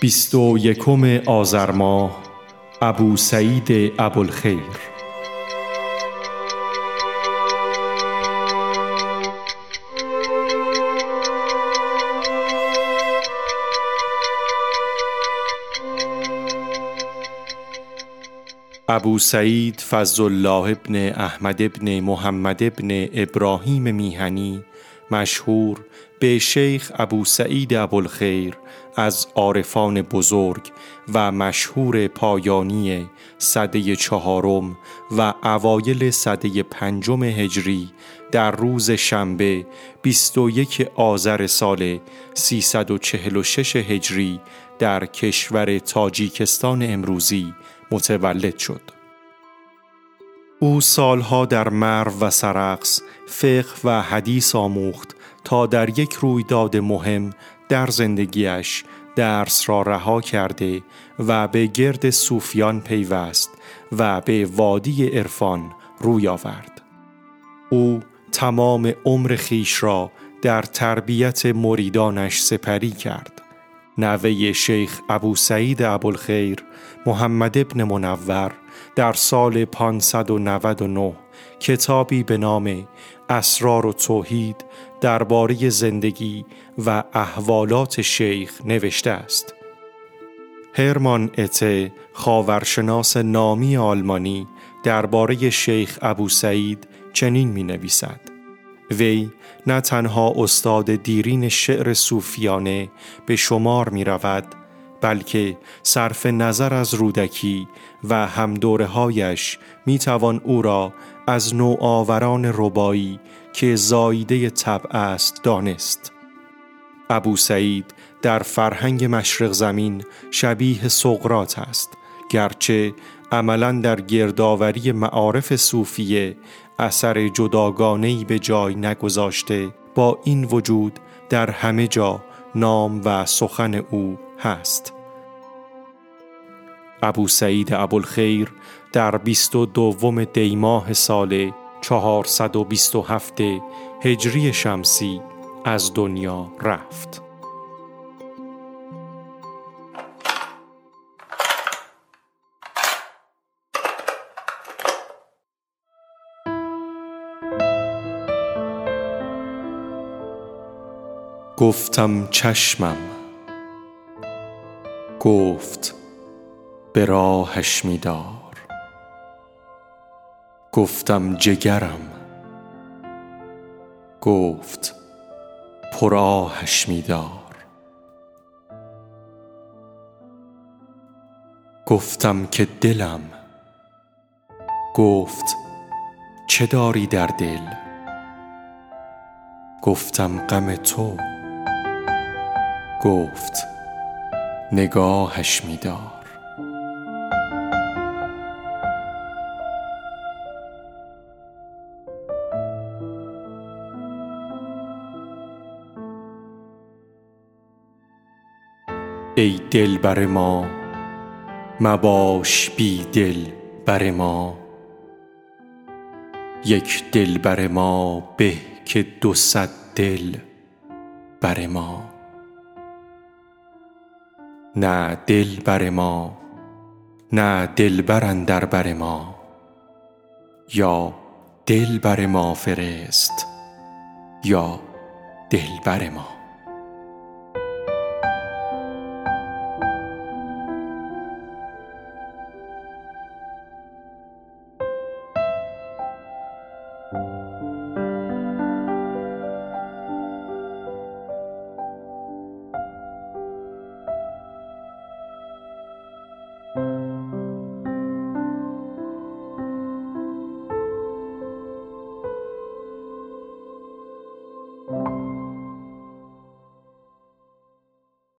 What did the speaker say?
بیست و یکم آذر ماه ابو سعید ابوالخیر. ابو سعید فضل الله ابن احمد ابن محمد ابن ابراهیم میهنی مشهور به شیخ ابو سعید ابوالخیر از عارفان بزرگ و مشهور پایانی صده چهارم و اوایل صده پنجم هجری در روز شنبه 21 آذر سال 346 هجری در کشور تاجیکستان امروزی متولد شد. او سالها در مرو و سرقس فقه و حدیث آموخت تا در یک رویداد مهم در زندگیش درس را رها کرده و به گرد صوفیان پیوست و به وادی عرفان روی آورد. او تمام عمر خیش را در تربیت مریدانش سپری کرد. نوه شیخ ابو سعید ابوالخیر محمد ابن منور در سال 599 کتابی به نام اسرار و توحید درباره زندگی و احوالات شیخ نوشته است. هرمان اته خاورشناس نامی آلمانی درباره شیخ ابو سعید چنین می نویسد. وی نه تنها استاد دیرین شعر صوفیانه به شمار می رود بلکه صرف نظر از رودکی و هم هایش می توان او را از نوآوران ربایی که زایده طبع است دانست. ابو سعید در فرهنگ مشرق زمین شبیه سقرات است گرچه عملا در گردآوری معارف صوفیه اثر جداگانهی به جای نگذاشته با این وجود در همه جا نام و سخن او هست ابو سعید ابوالخیر در بیست و دوم دیماه سال 427 هجری شمسی از دنیا رفت. گفتم چشمم. گفت به راهش میدار. گفتم جگرم. گفت پراهش میدار. گفتم که دلم. گفت چه داری در دل؟ گفتم غم تو. گفت نگاهش میدار. ای دل بر ما مباش بی دل بر ما. یک دل بر ما به که دو صد دل بر ما. نه دل بر ما نه دل در بر ما یا دل بر ما فرست یا دل بر ما.